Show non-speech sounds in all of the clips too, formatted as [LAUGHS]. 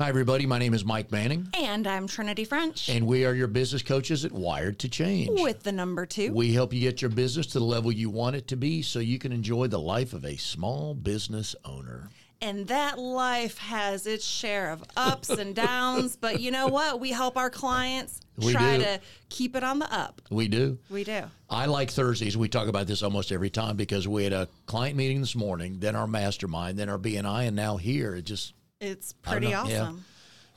Hi, everybody. My name is Mike Manning, And I'm Trinity French and we are your business coaches at Wired to Change. with the number two. We help you get your business to the level you want it to be so you can enjoy the life of a small business owner. And that life has its share of ups and downs. But you know what? We help our clients We try do. to keep it on the up. We do. We do. I like Thursdays. We talk about this almost every time because we had a client meeting this morning, then our mastermind, then our BNI, and now here. It just It's pretty know, yeah. awesome.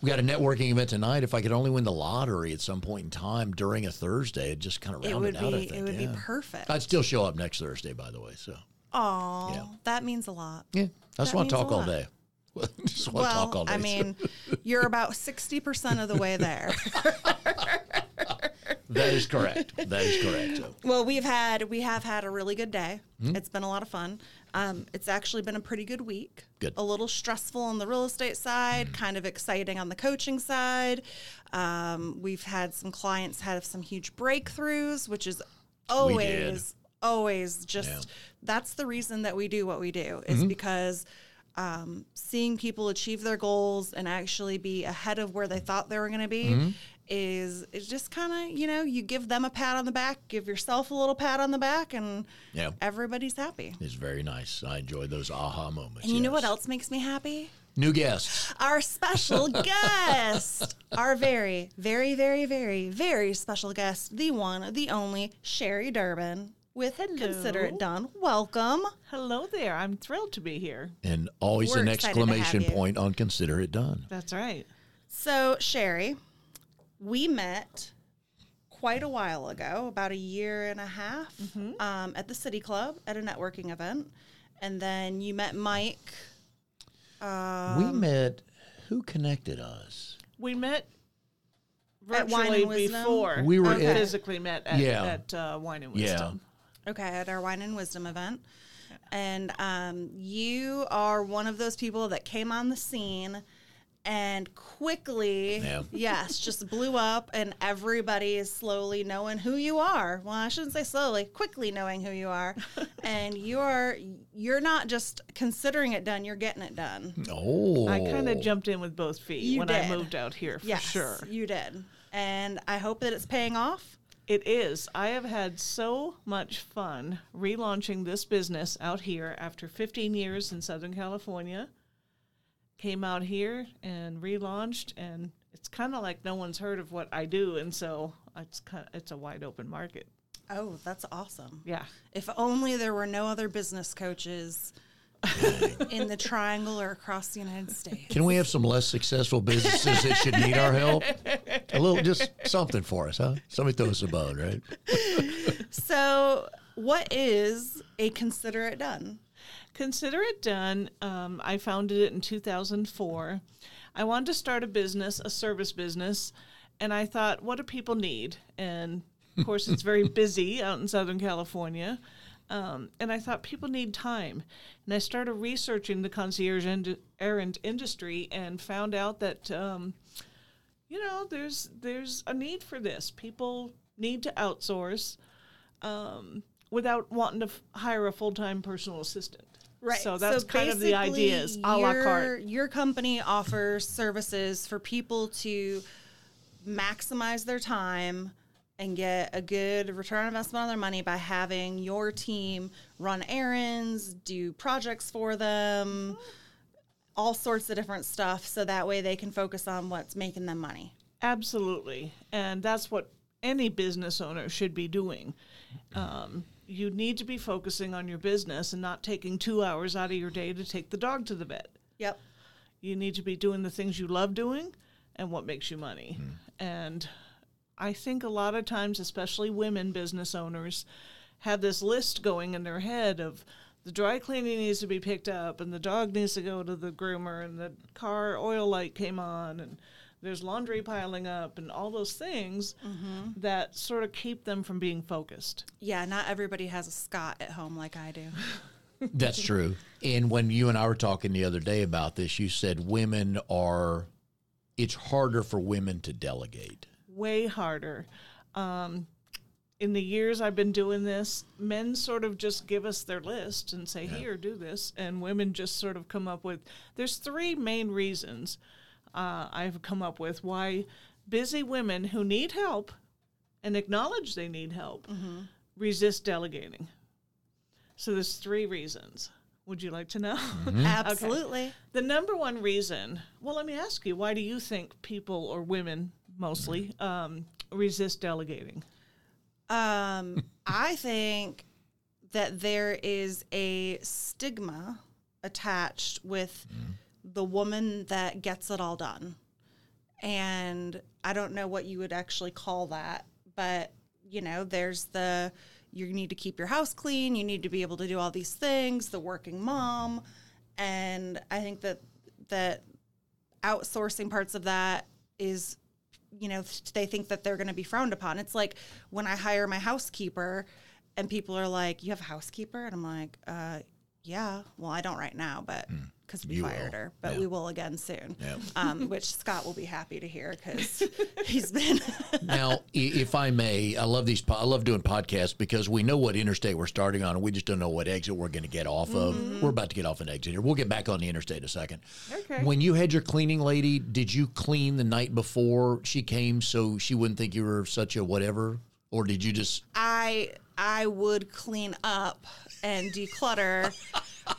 we got a networking event tonight. If I could only win the lottery at some point in time during a Thursday, it just kind of round It rounded would out. I think. it would yeah. be perfect. I'd still show up next Thursday, by the way. So Oh, Yeah. that means a lot. yeah, I just want to talk all day. [LAUGHS] just want to talk all Well, day. I mean, you're about sixty percent of the way there. [LAUGHS] that is correct. That is correct. Well, we've had we have had a really good day. Hmm? It's been a lot of fun. Um, it's actually been a pretty good week. Good. A little stressful on the real estate side, kind of exciting on the coaching side. Um, we've had some clients have some huge breakthroughs, which is always always just Yeah. that's the reason that we do what we do is Mm-hmm. because um, seeing people achieve their goals and actually be ahead of where they thought they were going to be Mm-hmm. Is is just kind of you know you give them a pat on the back give yourself a little pat on the back and Yeah. everybody's happy it's very nice. I enjoy those aha moments. and you know what else makes me happy New guests. our special [LAUGHS] guest our very very very very very special guest the one the only sherry durbin with consider it done welcome Hello there. I'm thrilled to be here. And always We're an excited to have exclamation point on consider it done. That's right. So, Sherry, we met quite a while ago, about a year and a half, um, at the City Club at a networking event. And then you met Mike. Um, we met, who connected us? We met At Wine and virtually Wisdom? before We were we at- physically met at, Yeah. at uh, Wine and Yeah. Wisdom. Okay, at our Wine and Wisdom event. And um, you are one of those people that came on the scene and quickly, Yeah. yes, just blew up, and everybody is slowly knowing who you are. Well, I shouldn't say slowly, quickly knowing who you are, [LAUGHS] and you're you're not just considering it done; you're getting it done. Oh. I kind of jumped in with both feet You when did. I moved out here, for yes, sure. you did, and I hope that it's paying off. It is. I have had so much fun relaunching this business out here after 15 years in Southern California. Came out here and relaunched, and it's kind of like no one's heard of what I do, and so it's kind of, it's a wide open market. Oh, that's awesome. Yeah. If only there were no other business coaches in the triangle or across the United States. Can we have some less successful businesses that should need our help? A little, just something for us, huh? Somebody throw us a bone, right? [LAUGHS] So, what is a consider it done? Consider it done. Um, I founded it in 2004. I wanted to start a business, a service business, and I thought, what do people need? And of [LAUGHS] course, it's very busy out in Southern California. Um, and I thought people need time. And I started researching the concierge ind- errand industry and found out that, um, you know, there's there's a need for this. People need to outsource um, without wanting to f- hire a full time personal assistant. So that's kind of the idea is a la your, carte. Your company offers services for people to maximize their time and get a good return on investment on their money by having your team run errands, do projects for them, all sorts of different stuff so that way they can focus on what's making them money. Absolutely. And that's what any business owner should be doing. Um, you need to be focusing on your business and not taking two hours out of your day to take the dog to the vet. Yep. You need to be doing the things you love doing and what makes you money. Hmm. And I think a lot of times, especially women business owners, have this list going in their head of the dry cleaning needs to be picked up and the dog needs to go to the groomer and the car oil light came on and there's laundry piling up and all those things that sort of keep them from being focused. Yeah, not everybody has a Scott at home like I do. [LAUGHS] That's true. And when you and I were talking the other day about this, you said women are, it's harder for women to delegate. way harder. Um, in the years I've been doing this, men sort of just give us their list and say, "Here, do this," and women just sort of come up with. There's three main reasons uh, I've come up with why busy women who need help and acknowledge they need help resist delegating. So there's three reasons. Would you like to know? [LAUGHS] Absolutely. The number one reason, well, let me ask you, why do you think people or women mostly um, resist delegating? Um, [LAUGHS] I think that there is a stigma attached with the woman that gets it all done. And I don't know what you would actually call that, but you know, there's the you need to keep your house clean, you need to be able to do all these things, the working mom, and I think that that outsourcing parts of that is you know they think that they're going to be frowned upon. It's like when i hire my housekeeper and people are like you have a housekeeper? And i'm like uh, yeah. Well i don't right now but because we You fired will. her but Yeah. we will again soon Yeah. um, [LAUGHS] which scott will be happy to hear because [LAUGHS] he's been Now, if I may, I love these. po- I love doing podcasts because we know what interstate we're starting on, and we just don't know what exit we're going to get off of. We're about to get off an exit here. We'll get back on the interstate in a second. Okay. When you had your cleaning lady, did you clean the night before she came so she wouldn't think you were such a whatever, or did you just? I I would clean up and declutter.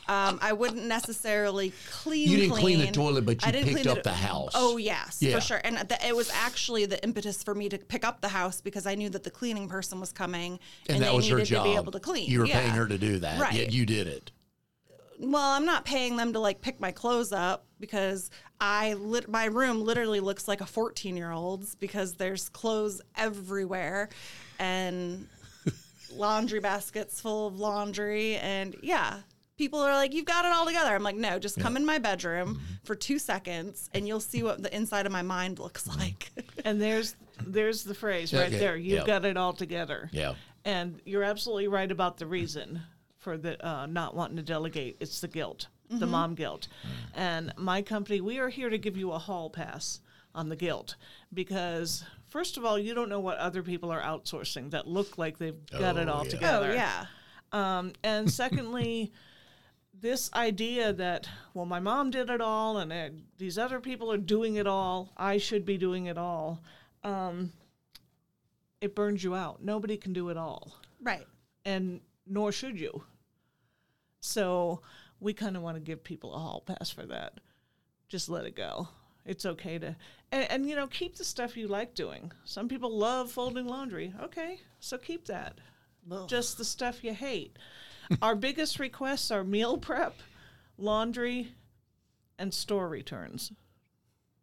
Um, I wouldn't necessarily clean. You didn't clean the toilet, but you I didn't picked clean up the house. Oh yes, Yeah. for sure. And th- it was actually the impetus for me to pick up the house because I knew that the cleaning person was coming, And, that they was her needed job. to be able to clean. You were Yeah. paying her to do that, Right. yet you did it. Well, I'm not paying them to like pick my clothes up because I lit my room literally looks like a 14 year old's because there's clothes everywhere and [LAUGHS] laundry baskets full of laundry and yeah. People are like, you've got it all together. I'm like, no, just come in my bedroom Mm-hmm. for two seconds and you'll see what the inside of my mind looks like. [LAUGHS] And there's there's the phrase right Okay, there. You've yeah. got it all together. Yeah. And you're absolutely right about the reason for the uh, not wanting to delegate. It's the guilt, the mom guilt. And my company, we are here to give you a hall pass on the guilt because first of all, you don't know what other people are outsourcing that look like they've got it Oh, all yeah. together. oh, yeah. Um, and secondly, [LAUGHS] this idea that well, my mom did it all, and uh, these other people are doing it all. I should be doing it all. Um, it burns you out. Nobody can do it all, Right. and nor should you. So we kind of want to give people a hall pass for that. Just let it go. It's okay to, and, and you know, keep the stuff you like doing. Some people love folding laundry. Okay, so keep that just the stuff you hate. Our biggest requests are meal prep, laundry, and store returns.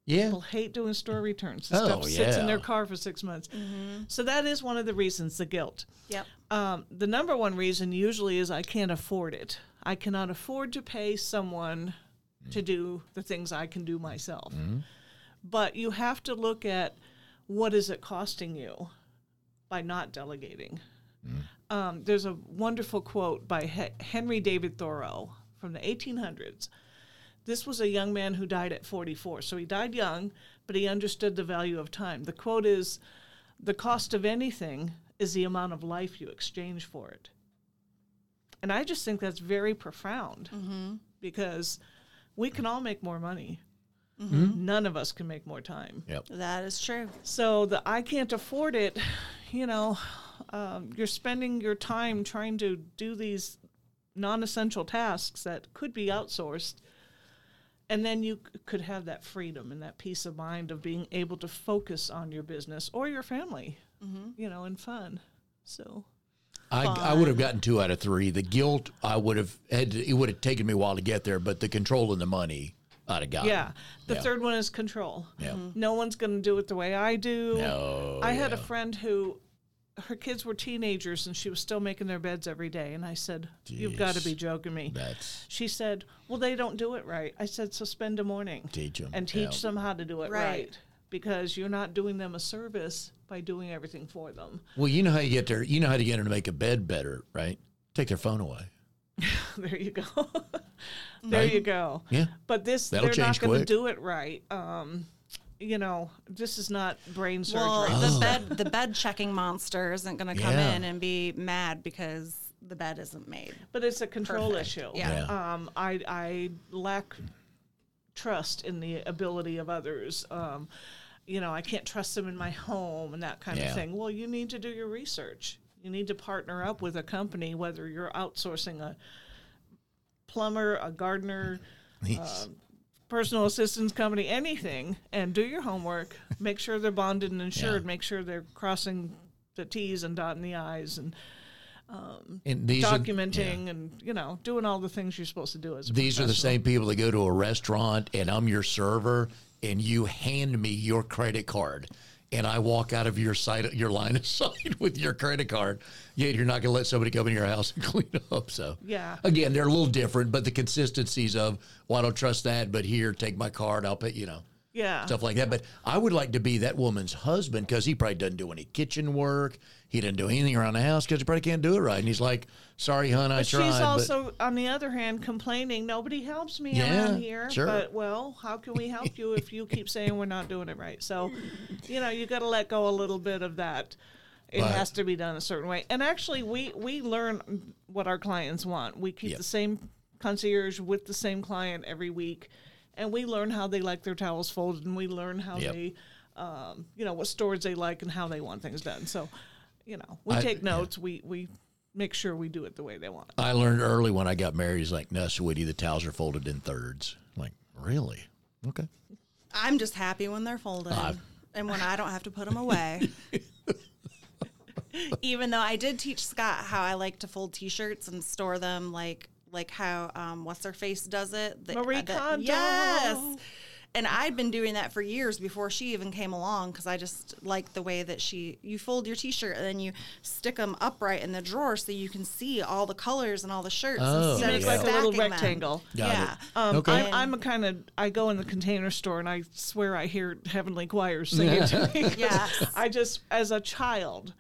Yeah. People hate doing store returns. The Oh, stuff sits in their car for six months. Mm-hmm. So that is one of the reasons, the guilt. Yep. Um, the number one reason usually is I can't afford it. I cannot afford to pay someone to do the things I can do myself. Mm-hmm. But you have to look at what is it costing you by not delegating. Mm. Um, there's a wonderful quote by he- Henry David Thoreau from the 1800s. This was a young man who died at 44. So he died young, but he understood the value of time. The quote is The cost of anything is the amount of life you exchange for it. And I just think that's very profound mm-hmm. because we can all make more money. Mm-hmm. Hmm? None of us can make more time. Yep. That is true. So the I can't afford it, you know, um, you're spending your time trying to do these non-essential tasks that could be outsourced, and then you c- could have that freedom and that peace of mind of being able to focus on your business or your family, you know, and fun. So I, I would have gotten two out of three. The guilt, I would have had. To, it would have taken me a while to get there, but the control and the money, I'd have gotten. yeah, the Yeah. third one is control. Yeah. No one's going to do it the way I do. No. I had a friend who her kids were teenagers and she was still making their beds every day and I said, "You've got to be joking me." That's She said, "Well, they don't do it right." I said, "So spend a morning teach them and teach them how to do it right. Right. because you're not doing them a service by doing everything for them." Well, you know how you get there. You know how to get them to make a bed better, right? Take their phone away. [LAUGHS] there you go. [LAUGHS] there Right? you go. Yeah. But this That'll they're not going to do it right. Um, you know, this is not brain surgery. Well, Oh. the bed the bed checking monster isn't going to come Yeah. in and be mad because the bed isn't made. But it's a control Perfect. issue. Yeah. Yeah. Um, I I lack trust in the ability of others. Um, you know, I can't trust them in my home and that kind Yeah. of thing. Well, you need to do your research. You need to partner up with a company, whether you're outsourcing a plumber, a gardener, um, personal assistance company, anything, and do your homework. Make sure they're bonded and [LAUGHS] insured. Yeah. Make sure they're crossing the T's and dotting the I's and um, and these are- documenting and you know doing all the things you're supposed to do as a These are the same people that go to a restaurant and I'm your server and you hand me your credit card and I walk out of your site your line of [LAUGHS] sight with your credit card. Yet you're not going to let somebody come in your house and [LAUGHS] clean up. So Yeah. again, they're a little different, but the consistencies of well, I don't trust that, but here, take my card. I'll pay. You know. Yeah. Stuff like that, but I would like to be that woman's husband because he probably doesn't do any kitchen work. He doesn't do anything around the house because he probably can't do it right. And he's like, "Sorry, hon, I But tried." she's but- also, on the other hand, complaining. Nobody helps me Yeah, around here. sure. But well, how can we help you if you keep saying we're not doing it right? So, you know, you got to let go a little bit of that. It But- has to be done a certain way. And actually, we we learn what our clients want. We keep the same concierge with the same client every week, and we learn how they like their towels folded, and we learn how Yep. they, um, you know, what storage they like and how they want things done. So, you know, we I- take yeah. notes. We we make sure we do it the way they want. I learned early when I got married. He's like, "No, sweetie, the towels are folded in thirds." I'm like, really? Okay. I'm just happy when they're folded and when I don't have to put them away. [LAUGHS] Even though I did teach Scott how I like to fold T-shirts and store them, like like how um, what's her face does it. The- Marie the- Kondo. Yes. And I'd been doing that for years before she even came along because I just like the way that she you fold your T-shirt and then you stick them upright in the drawer so you can see all the colors and all the shirts Oh, instead Make of yeah. like a little rectangle. Yeah. Um, Okay. I'm, I'm a kind of I go in the container store and I swear I hear heavenly choirs singing to me. [LAUGHS] yeah. I just as a child,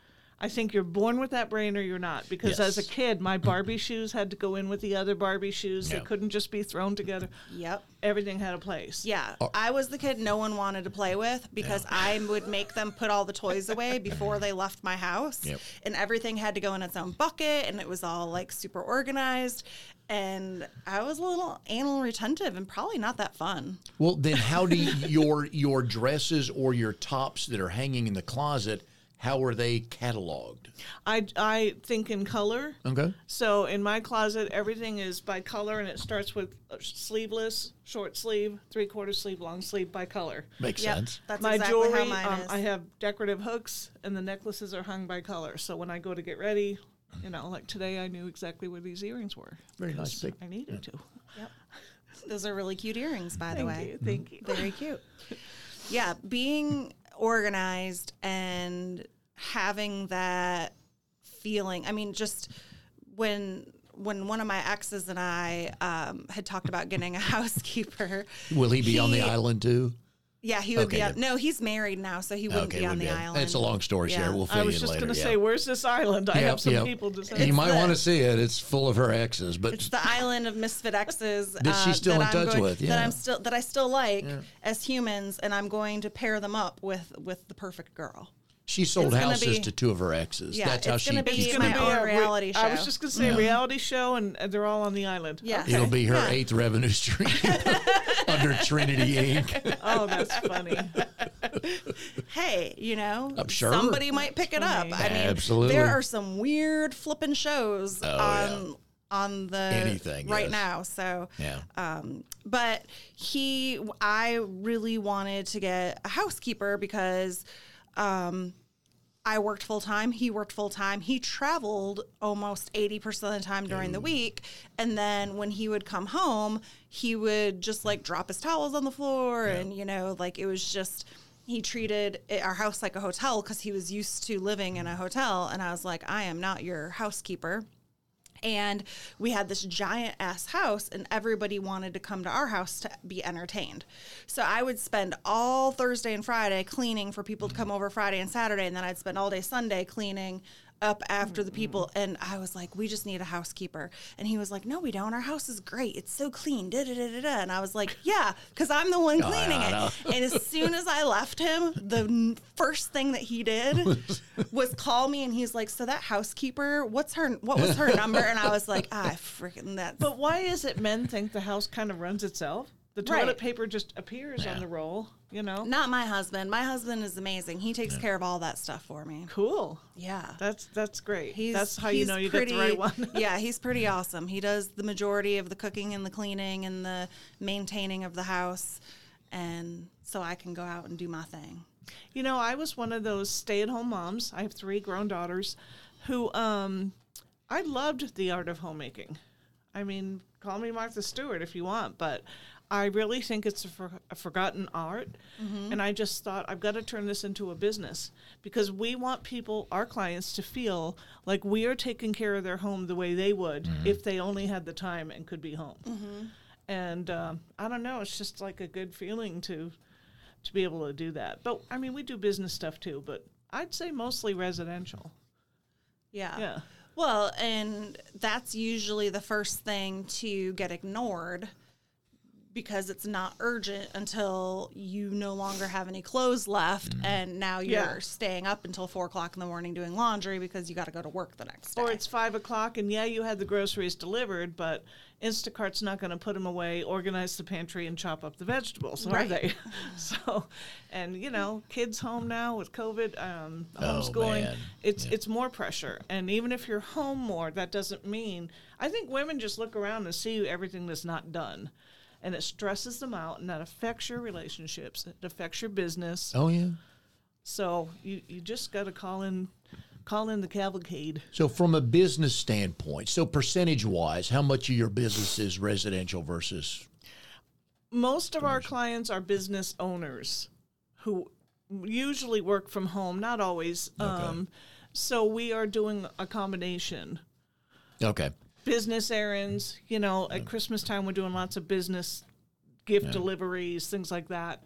I think you're born with that brain or you're not. Because as a kid, my Barbie shoes had to go in with the other Barbie shoes. Yeah. They couldn't just be thrown together. Yep. Everything had a place. Yeah, Oh. I was the kid no one wanted to play with because I would make them put all the toys away before they left my house. Yep. And everything had to go in its own bucket and it was all like super organized. And I was a little anal retentive and probably not that fun. Well, then how do [LAUGHS] your your dresses or your tops that are hanging in the closet? How are they cataloged? I, I think in color. Okay. So in my closet, everything is by color, and it starts with sleeveless, short sleeve, three quarter sleeve, long sleeve by color. Makes Yep, sense. that's my exactly jewelry, how mine um, is. I have decorative hooks, and the necklaces are hung by color. So when I go to get ready, you know, like today, I knew exactly where these earrings were. Very nice. because Big- I needed to. Yep. Those are really cute earrings, by the way. you. Thank you. Very cute. Yeah, being organized and having that feeling. I mean, just when when one of my exes and I um, had talked about getting a [LAUGHS] housekeeper. Will he be on the island too? Yeah, he would Okay, be on. good. No, he's married now, so he wouldn't be on would the island. It's a long story, Yeah. Sarah. We'll fill I was just going to yeah. say, where's this island? I Yep, have some yep. people to say. You might the- want to see it. It's full of her exes, but It's the island of misfit exes [LAUGHS] That she's still that in I'm touch going- with, That. I'm still that I still like as humans, and I'm going to pair them up with with the perfect girl. She sold houses be- to two of her exes. Yeah, That's how she gonna be keeps It's gonna be a re- reality I was just going to say reality show, and uh, they're all on the island. Yeah. It'll be her Yeah. eighth revenue stream [LAUGHS] [LAUGHS] under Trinity Inc. Oh, that's funny. [LAUGHS] hey, you know, I'm sure. somebody might pick it up. I mean, Absolutely. there are some weird flipping shows Oh, on on the Anything, right yes. now. So, Yeah. um, but he, I really wanted to get a housekeeper because. Um, I worked full time. He worked full time. He traveled almost 80% of the time during the week. And then when he would come home, he would just like drop his towels on the floor. And, you know, like it was just, he treated our house like a hotel because he was used to living in a hotel. And I was like, I am not your housekeeper and we had this giant ass house and everybody wanted to come to our house to be entertained. So i would spend all thursday and friday cleaning for people to come over friday and saturday and then i'd spend all day sunday cleaning up after the people and i was like we just need a housekeeper. And he was like no we don't. Our house is great. It's so clean. Da, da, da, da, da. and i was like yeah because i'm the one cleaning I it and as soon as i left him the first thing that he did [LAUGHS] was call me and he's like so that housekeeper what's her what was her number? And i was like ah freaking that But why is it men think the house kind of runs itself? The Right. toilet paper just appears Yeah. on the roll, you know? Not my husband. My husband is amazing. He takes care of all that stuff for me. Cool. Yeah. That's that's great. He's, that's how you know you pretty, get the right one. [LAUGHS] yeah, he's pretty awesome. He does the majority of the cooking and the cleaning and the maintaining of the house. And so I can go out and do my thing. You know, I was one of those stay-at-home moms. I have three grown daughters who um I loved the art of homemaking. I mean, call me Martha Stewart if you want, but I really think it's a, for, a forgotten art. Mm-hmm. And I just thought I've got to turn this into a business because we want people, our clients, to feel like we are taking care of their home the way they would mm-hmm. if they only had the time and could be home. Mm-hmm. And um, I don't know, it's just like a good feeling to to be able to do that. But I mean, we do business stuff too, but I'd say mostly residential. Yeah. Yeah. Well, and that's usually the first thing to get ignored because it's not urgent until you no longer have any clothes left and now you're Yeah. staying up until four o'clock in the morning doing laundry because you got to go to work the next day. Or it's five o'clock, and yeah, you had the groceries delivered, but Instacart's not going to put them away, organize the pantry, and chop up the vegetables, are Right. they? [LAUGHS] so, and you know, kids home now with COVID, um, Oh, homeschooling, man. it's it's more pressure. And even if you're home more, that doesn't mean. I think women just look around and see everything that's not done. And it stresses them out, and that affects your relationships. It affects your business. Oh yeah. So you, you just got to call in, call in the cavalcade. So from a business standpoint, so percentage wise, how much of your business is residential versus most of our clients are business owners who usually work from home not always um, so we are doing a combination okay. Business errands you know at christmas time we're doing lots of business gift deliveries things like that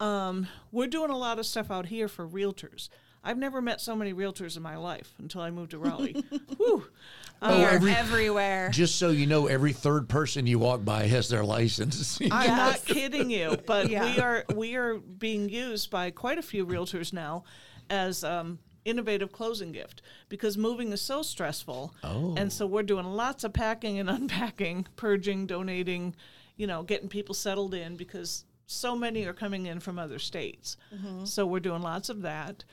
um, we're doing a lot of stuff out here for realtors i've never met so many realtors in my life until i moved to raleigh [LAUGHS] Whew. Oh, We are every- everywhere. Just so you know, every third person you walk by has their license. [LAUGHS] I'm Yes. not kidding you, but we are we are being used by quite a few realtors now as um, innovative closing gift because moving is so stressful, Oh. and so we're doing lots of packing and [LAUGHS] unpacking, purging, donating, you know, getting people settled in because so many are coming in from other states. So we're doing lots of that.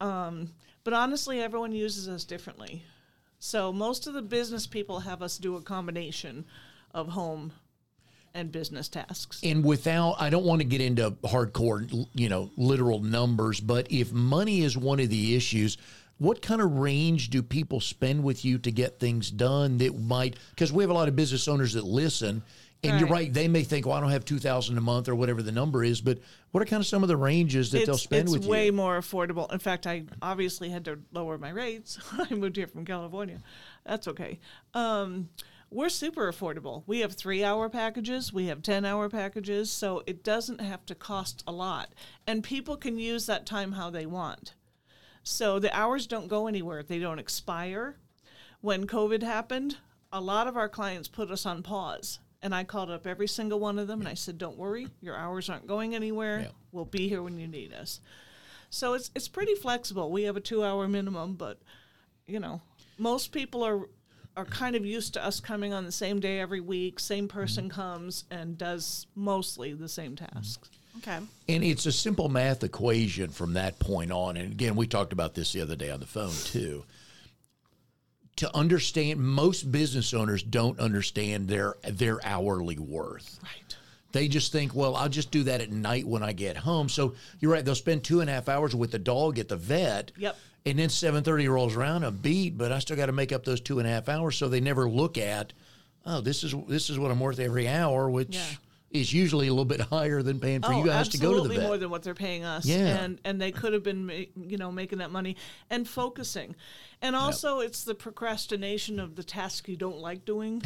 Um, but honestly, everyone uses us differently. So most of the business people have us do a combination of home and business tasks. and without, I don't want to get into hardcore, you know, literal numbers, but if money is one of the issues, what kind of range do people spend with you to get things done that might, because we have a lot of business owners that listen. And you're Right. right; they may think, "Well, I don't have two thousand a month or whatever the number is." But what are kind of some of the ranges that they'll spend it's way more affordable. In fact, I obviously had to lower my rates. [LAUGHS] I moved here from California. That's okay. Um, we're super affordable. We have three hour packages, we have 10 hour packages, so it doesn't have to cost a lot. And people can use that time how they want. So the hours don't go anywhere, they don't expire. When COVID happened, a lot of our clients put us on pause. And I called up every single one of them and I said, Don't worry, your hours aren't going anywhere. Yeah. We'll be here when you need us. So it's it's pretty flexible. We have a two hour minimum, but you know, most people are are kind of used to us coming on the same day every week. Same person mm-hmm. comes and does mostly the same mm-hmm. tasks. Okay. And it's a simple math equation from that point on. And again, we talked about this the other day on the phone too. To understand, most business owners don't understand their their hourly worth. Right. They just think, well, I'll just do that at night when I get home. So you're right; they'll spend two and a half hours with the dog at the vet. Yep. And then seven thirty rolls around, a beat, but I still got to make up those two and a half hours. So they never look at, oh, this is this is what I'm worth every hour, which Yeah. Is usually a little bit higher than paying for oh, you guys to go to the absolutely vet. more than what they're paying us. Yeah. and and they could have been, ma- you know, making that money and focusing, and also it's the procrastination of the task you don't like doing.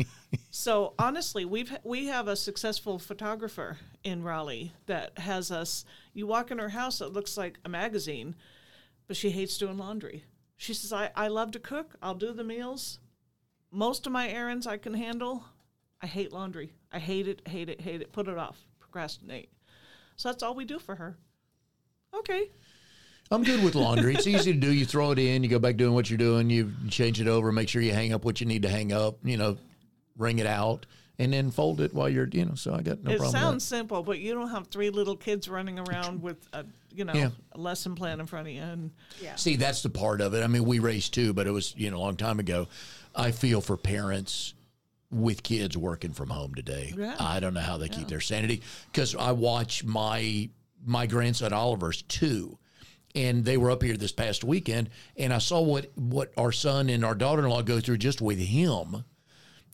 [LAUGHS] so honestly, we've we have a successful photographer in Raleigh that has us. You walk in her house, it looks like a magazine, but she hates doing laundry. She says, "I I love to cook. I'll do the meals. Most of my errands I can handle." I hate laundry. I hate it, hate it, hate it. Put it off. Procrastinate. So that's all we do for her. Okay. I'm good with laundry. It's easy to do. You throw it in, you go back doing what you're doing, you change it over, make sure you hang up what you need to hang up, you know, wring it out, and then fold it while you're, you know. So I got no it problem. It sounds with simple, but you don't have three little kids running around with a you know Yeah. a lesson plan in front of you. And Yeah. See, that's the part of it. I mean, we raised two, but it was you know a long time ago. I feel for parents with kids working from home today. Yeah. I don't know how they keep their sanity because I watch my my grandson Oliver's two. And they were up here this past weekend, and I saw what what our son and our daughter-in-law go through just with him.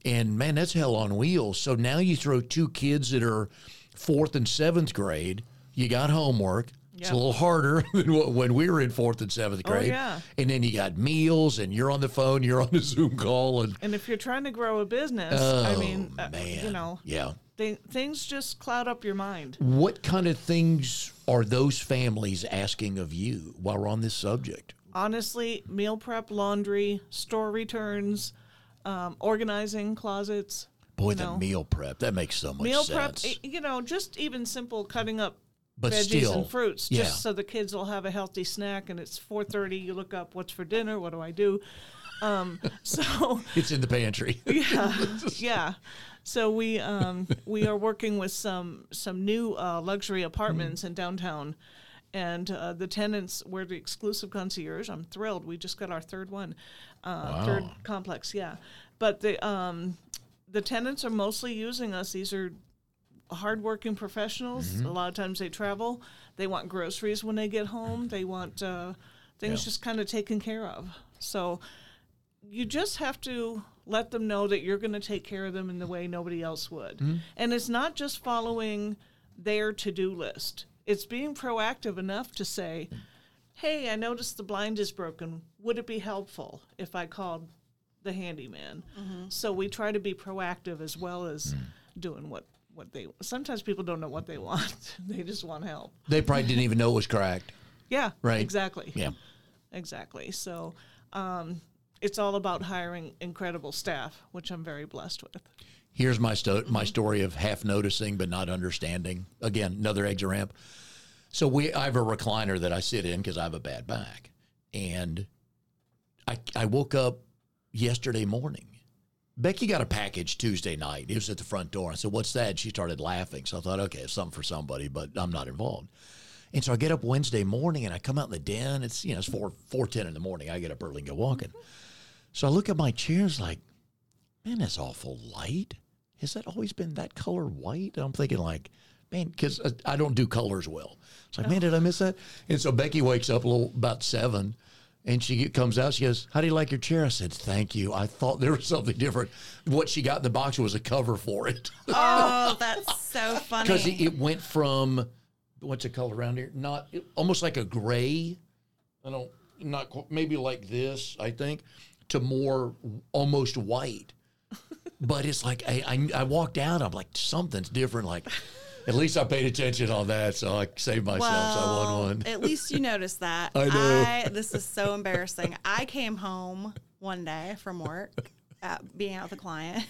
And man, that's hell on wheels. So now you throw two kids that are fourth and seventh grade. You got homework. It's a little harder [LAUGHS] than what- when we were in fourth and seventh grade. Oh, grade. yeah. And then you got meals, and you're on the phone, you're on the [LAUGHS] Zoom call, and and if you're trying to grow a business, I mean, oh, uh, you know, yeah. th- things just cloud up your mind. What kind of things are those families asking of you while we're on this subject? Honestly, meal prep, laundry, store returns, um, organizing closets. Boy, you the know. meal prep that makes so much meal sense. prep, you know, just even simple cutting up but veggies still, and fruits, yeah. just so the kids will have a healthy snack. And it's four thirty. You look up what's for dinner. What do I do? Um, [LAUGHS] so [LAUGHS] it's in the pantry. [LAUGHS] yeah, yeah. So we um, we are working with some some new uh, luxury apartments in downtown, and uh, the tenants we're the exclusive concierge. I'm thrilled. We just got our third one, uh, third complex. Yeah, but the um, the tenants are mostly using us. These are hardworking professionals. A mm-hmm. lot of times they travel. They want groceries when they get home. They want uh, things Yeah. just kind of taken care of. So you just have to let them know that you're going to take care of them in the way nobody else would. Mm-hmm. And it's not just following their to do list, it's being proactive enough to say, Hey, I noticed the blind is broken. Would it be helpful if I called the handyman? Mm-hmm. So we try to be proactive as well as mm. doing what, what they sometimes people don't know what they want. [LAUGHS] they just want help. they probably didn't even know it was cracked. Yeah. Right. Exactly. Yeah. Exactly. So um, it's all about hiring incredible staff, which I'm very blessed with. Here's my sto- my story of half noticing but not understanding. Again, another exit ramp. So we I have a recliner that I sit in because I have a bad back, and I I woke up yesterday morning. Becky got a package Tuesday night. It was at the front door. I said, "What's that?" She started laughing. So I thought, "Okay, it's something for somebody," but I'm not involved. And so I get up Wednesday morning and I come out in the den. It's you know it's four four ten in the morning. I get up early and go walking. So I look at my chairs like, man, that's awful light. Has that always been that color white? And I'm thinking like, man, because uh, I don't do colors well. It's like, man, oh. did I miss that? And so Becky wakes up a little about seven, and she comes out. She goes, "How do you like your chair?" I said, "Thank you. I thought there was something different. What she got in the box was a cover for it Oh, [LAUGHS] that's so funny. because it, it went from what's the color around here? Not it, almost like a gray. I don't not maybe like this. I think to more almost white. [LAUGHS] But it's like I, I I walked out. I'm like something's different. Like at least I paid attention on that, so I saved myself. so I won one. At least you noticed that. [LAUGHS] I know. this is so embarrassing. I came home one day from work, at being out with a client,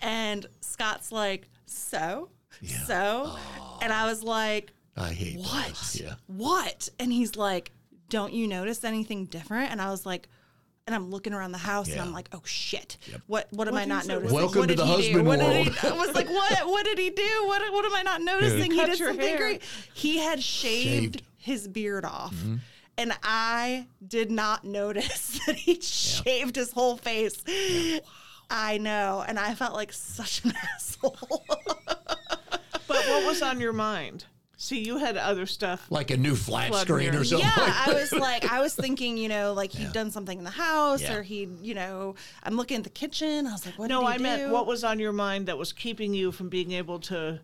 and Scott's like, "So, Yeah. so," and I was like, I hate "What? Yeah. What?" And he's like, "Don't you notice anything different?" And I was like. And I'm looking around the house, and I'm like, "Oh shit! What? What am What I not noticing? Welcome what to did the he husband do? What world. Did he, I was like, [LAUGHS] "What? What did he do? What? What am I not noticing? he did something hair. great. He had shaved, Shaved. Mm-hmm. his beard off. And I did not notice [LAUGHS] that he shaved his whole face. [GASPS] I know. And I felt like such an [LAUGHS] asshole. But what was on your mind? See, you had other stuff. Like a new flat screen or something. yeah, like I was like, I was thinking, you know, like he'd Yeah. done something in the house Yeah. or he'd, you know, I'm looking at the kitchen. I was like, what No, I meant what was on your mind that was keeping you from being able to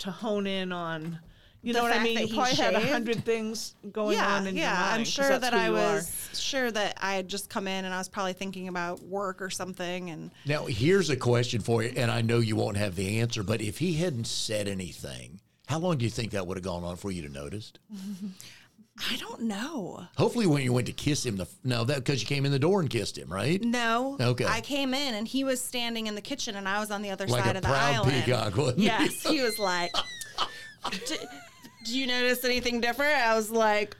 to hone in on. You The know what I mean? You he probably had a hundred things going yeah, on in yeah. your mind. I'm sure that I you are. was sure that I had just come in and I was probably thinking about work or something. And Now, here's a question for you, and I know you won't have the answer, but if he hadn't said anything, how long do you think that would have gone on for you to notice? [LAUGHS] I don't know. Hopefully, when you went to kiss him, the no, that because you came in the door and kissed him, right? No. Okay. I came in and he was standing in the kitchen and I was on the other Like side of the proud island. peacock, wasn't? Yes. He was like, "D- Do you notice anything different? I was like,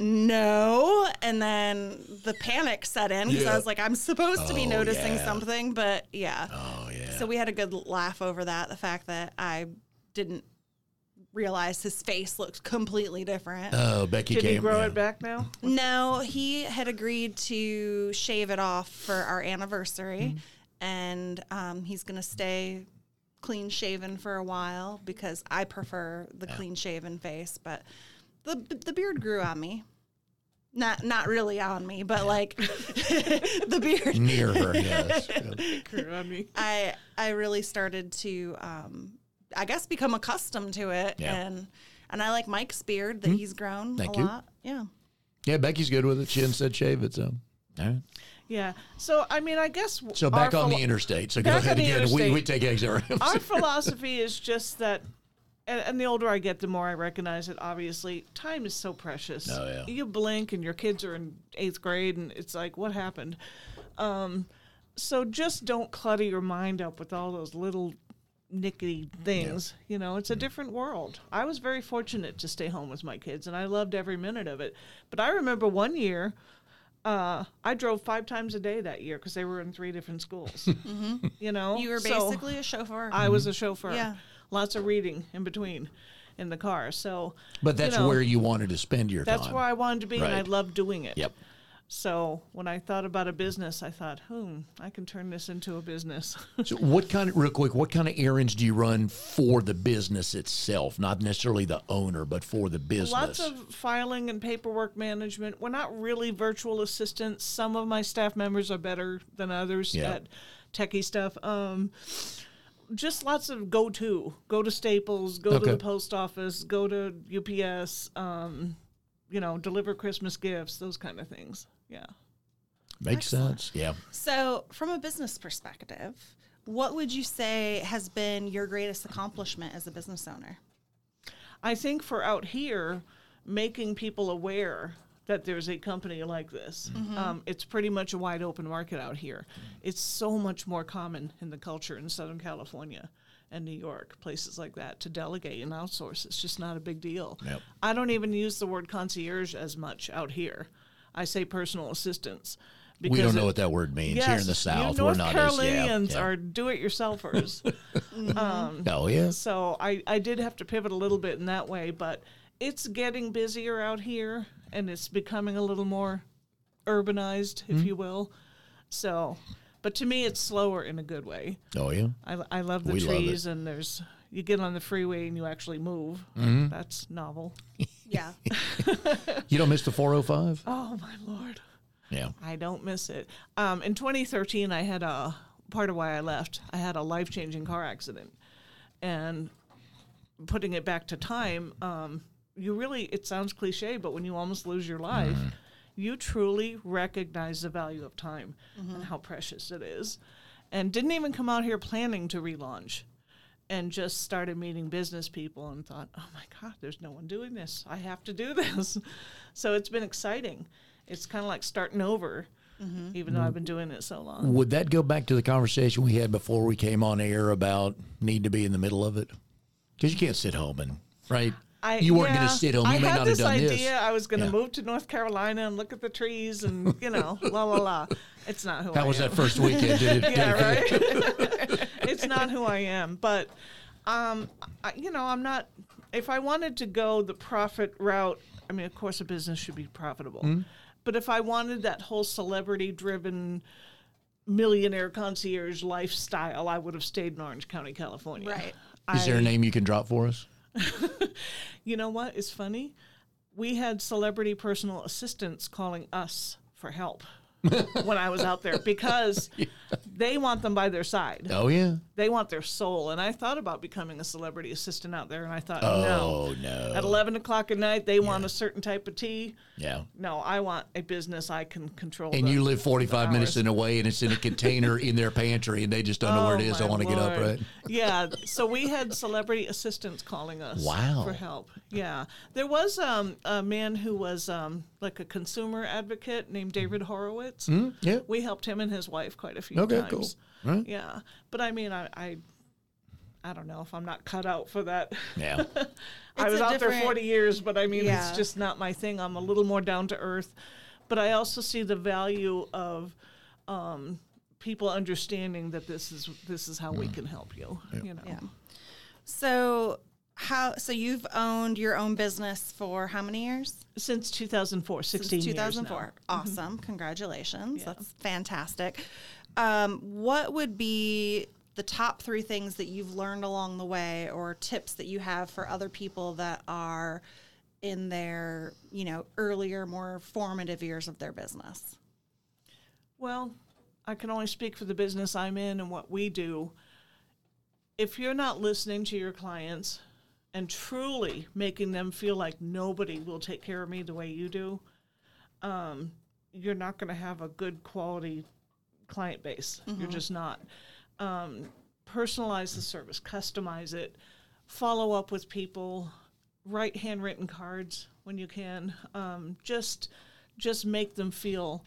No. And then the panic set in because Yeah. I was like, I'm supposed to be Oh, noticing yeah. something, but yeah. Oh yeah. So we had a good laugh over that. The fact that I didn't realize his face looked completely different. Oh, Becky Did came. he grow yeah. it back now? no, he had agreed to shave it off for our anniversary, and um, he's going to stay clean shaven for a while because I prefer the clean shaven face. But the the beard grew on me. Not not really on me, but like [LAUGHS] the beard near her. Yes. [LAUGHS] Grew on me. I I really started to um I guess become accustomed to it Yeah. and and I like Mike's beard that he's grown Thank a you. lot. Yeah. yeah, Becky's good with it. She said shave it. So. All right. Yeah. So I mean, I guess So back on philo- the interstate. So go ahead on the again. We, we take exit. [LAUGHS] [LAUGHS] our philosophy is just that and, and the older I get, the more I recognize it. Obviously, time is so precious. Oh, yeah. You blink, and your kids are in eighth grade, and it's like, what happened? Um, so just don't clutter your mind up with all those little nickety things. You know, it's a different world. I was very fortunate to stay home with my kids, and I loved every minute of it. But I remember one year. Uh, I drove five times a day that year because they were in three different schools. [LAUGHS] You know, You were So- basically a chauffeur. I was a chauffeur. Yeah. Lots of reading in between in the car. So But that's you know, where you wanted to spend your that's time. where I wanted to be and I loved doing it. Yep. So when I thought about a business, I thought, hmm, I can turn this into a business. [LAUGHS] So what kind of real quick? What kind of errands do you run for the business itself? Not necessarily the owner, but for the business. Lots of filing and paperwork management. We're not really virtual assistants. Some of my staff members are better than others Yeah. at techie stuff. Um, just lots of go to, go to Staples, go Okay. to the post office, go to UPS. Um, you know, deliver Christmas gifts, those kind of things. Yeah. Makes sense. Yeah. So, from a business perspective, what would you say has been your greatest accomplishment as a business owner? I think for out here, making people aware that there's a company like this, um, it's pretty much a wide open market out here. It's so much more common in the culture in Southern California and New York, places like that, to delegate and outsource. It's just not a big deal. Yep. I don't even use the word concierge as much out here. I say personal assistants. We don't know it- what that word means Yes, here in the South. You We're North not Carolinians as yeah, yeah. are do-it-yourselfers. [LAUGHS] um, Oh yeah. so I, I did have to pivot a little bit in that way, but it's getting busier out here and it's becoming a little more urbanized, if you will. So, but to me, it's slower in a good way. Oh yeah. I, I love the We love trees and there's, you get on the freeway and you actually move. Mm-hmm. That's novel. [LAUGHS] Yeah. [LAUGHS] You don't miss the 405? Oh, my Lord. Yeah. I don't miss it. Um, in 2013, I had a part of why I left. I had a life changing car accident, and putting it back to time, um, you really it sounds cliche, but when you almost lose your life, you truly recognize the value of time and how precious it is. And didn't even come out here planning to relaunch. And just started meeting business people and thought, oh my God, there's no one doing this. I have to do [LAUGHS] this. So it's been exciting. It's kind of like starting over, mm-hmm. even though I've been mm-hmm. doing it so long. Would that go back to the conversation we had before we came on air about need to be in the middle of it? Because you can't sit home and right. I, you weren't yeah, going to sit home. You I may had not this have done idea this. I was going to Yeah. move to North Carolina and look at the trees and, you know, la la la. It's not who I How was am. that first weekend? Did it, [LAUGHS] did yeah, it- right. [LAUGHS] [LAUGHS] it's not who I am, but um, I, you know, I'm not. If I wanted to go the profit route, I mean, of course, a business should be profitable. Hmm? But if I wanted that whole celebrity-driven millionaire concierge lifestyle, I would have stayed in Orange County, California. Right. Is there a name you can drop for us? [LAUGHS] You know what is funny? We had celebrity personal assistants calling us for help when I was out there because [LAUGHS] they want them by their side. Oh yeah. They want their soul. And I thought about becoming a celebrity assistant out there, and I thought, Oh no. no. At 11 o'clock at night, they want a certain type of tea. Yeah. No, I want a business I can control. And the- you live 45 minutes in away, and it's in a container in their pantry, and they just don't know where it Oh. I want to get up, right? Yeah. So we had celebrity assistants calling us Wow. for help. Yeah. There was um, a man who was um, like a consumer advocate named David Horowitz. Mm, yeah. We helped him and his wife quite a few Okay, times. cool. Right. Yeah. But I mean, I, I, I don't know if I'm not cut out for that. Yeah. [LAUGHS] I was out there 40 years, but I mean, Yeah. it's just not my thing. I'm a little more down to earth. But I also see the value of um, people understanding that this is this is how we can help you. You know, Yeah. So how so you've owned your own business for how many years? since 2004, 16 Since years now. 2004. Awesome. Congratulations. Yeah. That's fantastic. Um, what would be the top three things that you've learned along the way or tips that you have for other people that are in their, you know, earlier, more formative years of their business? Well, I can only speak for the business I'm in and what we do. If you're not listening to your clients and truly making them feel like nobody will take care of me the way you do, um, you're not going to have a good quality client base. You're just not. Um, personalize the service, customize it, follow up with people, write handwritten cards when you can. Um, just, just make them feel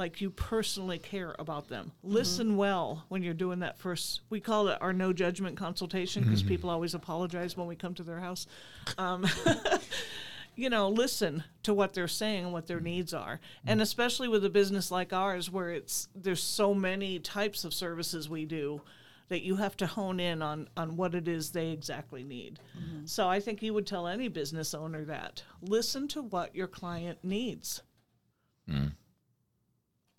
like you personally care about them. Listen mm-hmm. well when you're doing that first. We call it our no judgment consultation because mm-hmm. people always apologize when we come to their house. Um, [LAUGHS] you know, listen to what they're saying and what their mm-hmm. needs are. And especially with a business like ours where it's there's so many types of services we do that you have to hone in on on what it is they exactly need. So I think you would tell any business owner that. Listen to what your client needs. Uh,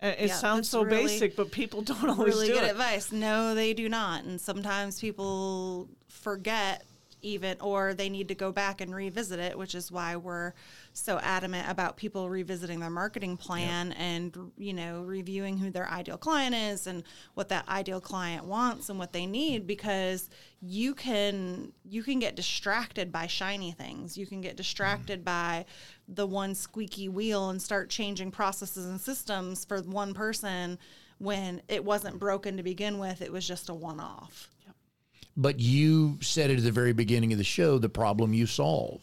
Uh, it Yeah, sounds so really- basic, but people don't [LAUGHS] always really do good it. advice. No, they do not. And sometimes people forget even or they need to go back and revisit it, which is why we're so adamant about people revisiting their marketing plan and you know, reviewing who their ideal client is and what that ideal client wants and what they need mm-hmm. because you can you can get distracted by shiny things. You can get mm-hmm. distracted by the one squeaky wheel and start changing processes and systems for one person when it wasn't broken to begin with. It was just a one off. But you said it at the very beginning of the show the problem you solve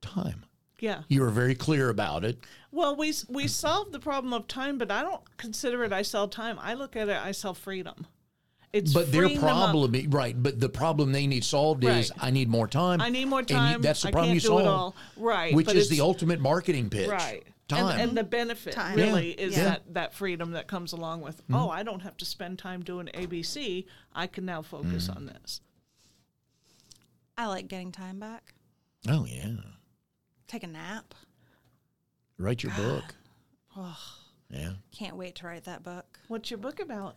time. Yeah. You were very clear about it. Well, we we solved the problem of time, but I don't consider it I sell time. I look at it I sell freedom. It's But their problem, right? But the problem they need solved is I need more time. I need more and you- time. that's the problem you solve. all. Right, Which is the ultimate marketing pitch. Right. Time. And, and the benefit Time. really Yeah. is Yeah. that that freedom that comes along with, mm-hmm. oh, I don't have to spend time doing ABC. I can now focus mm. on this. I like getting time back. oh yeah. Take a nap. Write your book. [SIGHS] oh, yeah. Can't wait to write that book. What's your book about?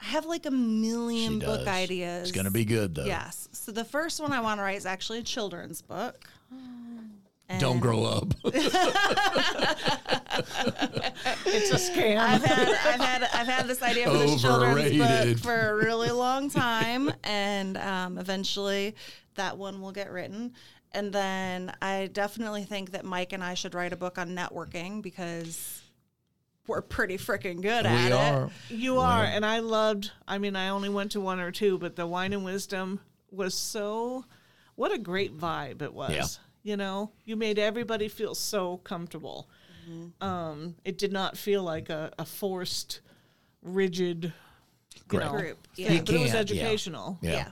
I have like a million She book does. ideas. It's gonna be good though. Yes. So the first one I want to write is actually a children's book. [GASPS] Oh. Don't grow up. [LAUGHS] It's a scam. I've had I've had I've had this idea for this children's book Overrated. for a really long time, and um, eventually that one will get written. And then I definitely think that Mike and I should write a book on networking because we're pretty freaking good at we it. are. You are, and I loved. I mean, I only went to one or two, but the wine and wisdom was so. What a great vibe it was. Yeah. You know, you made everybody feel so comfortable. Um, it did not feel like a, a forced, rigid, you know, Group, thing, yeah. You but it was can't, yeah. educational. Yeah. Yeah.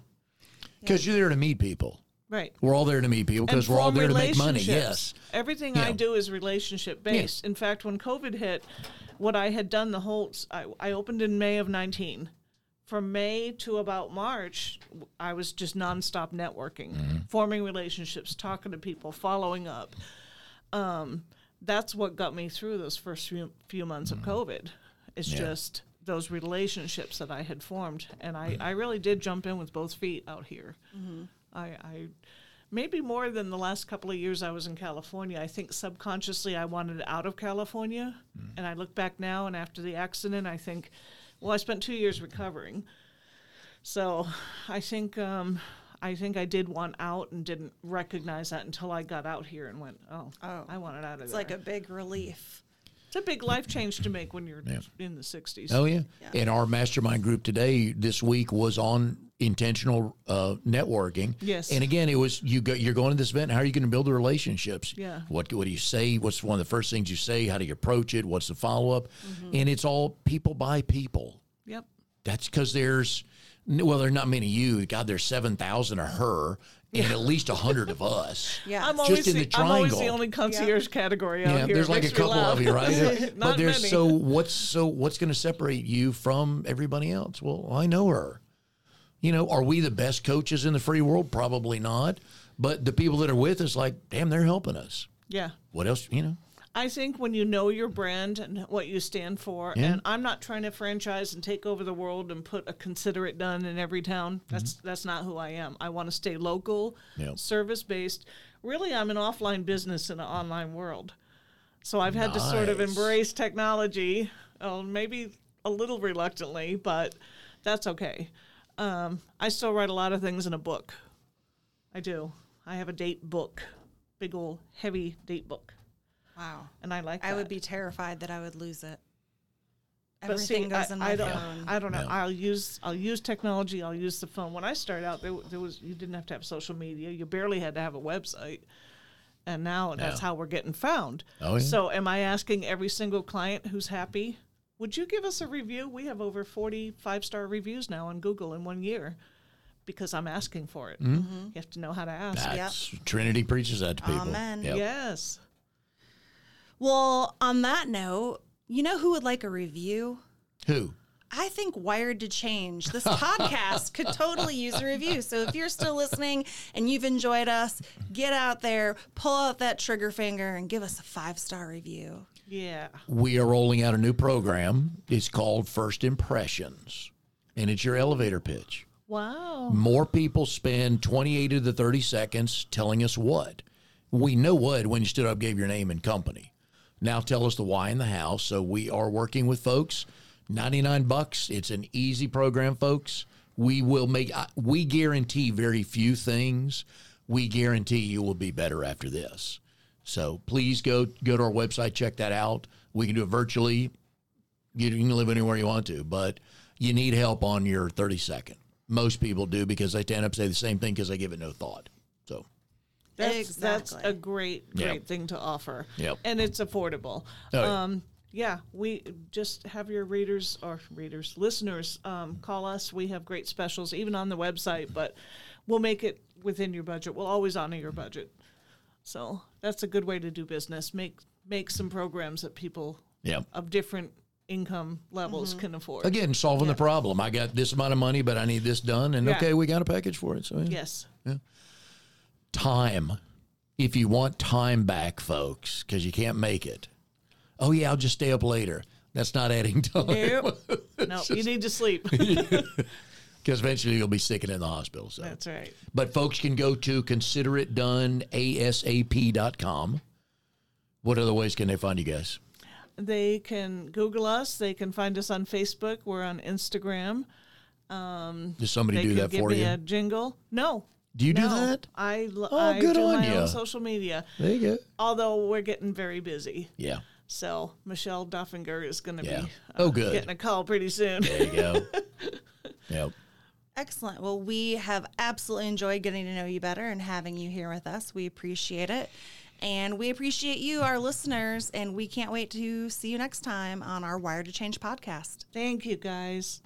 Because you're there to meet people. Right. We're all there to meet people because we're all there to make money. Yes. Everything Yeah. I do is relationship based. In fact, when COVID hit, what I had done the whole, I, I opened in May of 19. From May to about March, I was just nonstop networking, Mm-hmm. forming relationships, talking to people, following up. Um, that's what got me through those first few, few months Mm-hmm. of COVID. It's Yeah. just those relationships that I had formed. And I, I really did jump in with both feet out here. I, I maybe more than the last couple of years I was in California. I think subconsciously I wanted out of California, and I look back now and after the accident, I think, well, I spent two years recovering, so I think um, I think I did want out and didn't recognize that until I got out here and went, oh, Oh. I wanted out of It's there. like a big relief. it's a big life change to make when you're in the '60s. Oh yeah. Yeah. And our mastermind group today, this week, was on intentional uh, networking. Yes. And again, it was you go. You're going to this event. How are you going to build the relationships? Yeah. What What do you say? What's one of the first things you say? How do you approach it? What's the follow up? Mm-hmm. And it's all people by people. Yep. That's because there's well, there's not many of you. God, there's seven thousand of her, and at least a hundred of us. [LAUGHS] Yeah. I'm Just always, in the, the I'm always the triangle. only concierge category out Yeah, here. there's It like a makes me couple laugh. of you, right? [LAUGHS] but there's many. so what's so what's going to separate you from everybody else? Well, I know her. You know, are we the best coaches in the free world? Probably not. But the people that are with us, like, damn, they're helping us. yeah. What else? You know, I think when you know your brand and what you stand for, Yeah. and I'm not trying to franchise and take over the world and put a Consider It Done in every town. That's that's not who I am. I want to stay local, Mm-hmm. Yeah. service based. Really, I'm an offline business in an online world. So I've had to sort of embrace technology, uh, maybe a little reluctantly, but that's okay. Um, I still write a lot of things in a book. I do. I have a date book, big old heavy date book, Wow. and I like. I would be terrified that I would lose it. But see, goes I, in my I don't, phone. I don't know. Yeah. I'll use I'll use technology. I'll use the phone. When I started out, there, there was you didn't have to have social media. You barely had to have a website, and now that's how we're getting found. Oh, yeah. So, am I asking every single client who's happy? Would you give us a review? We have over forty five star reviews now on Google in one year, because I'm asking for it. Mm-hmm. You have to know how to ask. that's Trinity preaches that to people. Amen. Yep. Yes. Well, on that note, you know who would like a review? Who? I think Wired to Change, this [LAUGHS] podcast could totally use a review. So if you're still listening and you've enjoyed us, get out there, pull out that trigger finger, and give us a five star review. Yeah. We are rolling out a new program. It's called First Impressions, and it's your elevator pitch. Wow. More people spend 28 to the 30 seconds telling us what. We know what when you stood up, gave your name and company. Now tell us the why and the how. So we are working with folks. 99 bucks. It's an easy program, folks. We will make, we guarantee very few things. We guarantee you will be better after this. So please go go to our website, check that out. We can do it virtually. You can live anywhere you want to, but you need help on your 30 second. Most people do because they stand up and say the same thing because they give it no thought. So That's that's a great great Yep. thing to offer. Yep. And it's affordable. Oh, yeah. Um yeah, we just have your readers or readers, listeners um, call us. We have great specials, even on the website, but we'll make it within your budget. We'll always honor your budget. So that's a good way to do business. Make make some programs that people yeah. of different income levels Mm-hmm. can afford. Again, solving the problem. I got this amount of money, but I need this done, and Yeah. okay, we got a package for it. So yeah. Yes. time. If you want time back, folks, because you can't make it. Oh yeah, I'll just stay up later. That's not adding [LAUGHS] time. no, [LAUGHS] you need to sleep. [LAUGHS] Because eventually you'll be sticking in the hospital. So. That's right. But folks can go to consideritdoneasap.com. What other ways can they find you guys? They can Google us. They can find us on Facebook. We're on Instagram. Um, Does somebody do that for you? a jingle. No. do you do no. that? I, l- Oh, I good do on my ya. own social media. There you go. Although we're getting very busy. Yeah. So Michelle Duffinger is going to Yeah. be Oh, uh, good. getting a call pretty soon. There you go. [LAUGHS] yep. Excellent. Well, we have absolutely enjoyed getting to know you better and having you here with us. We appreciate it. And we appreciate you, our listeners, and we can't wait to see you next time on our Wired to Change podcast. Thank you, guys.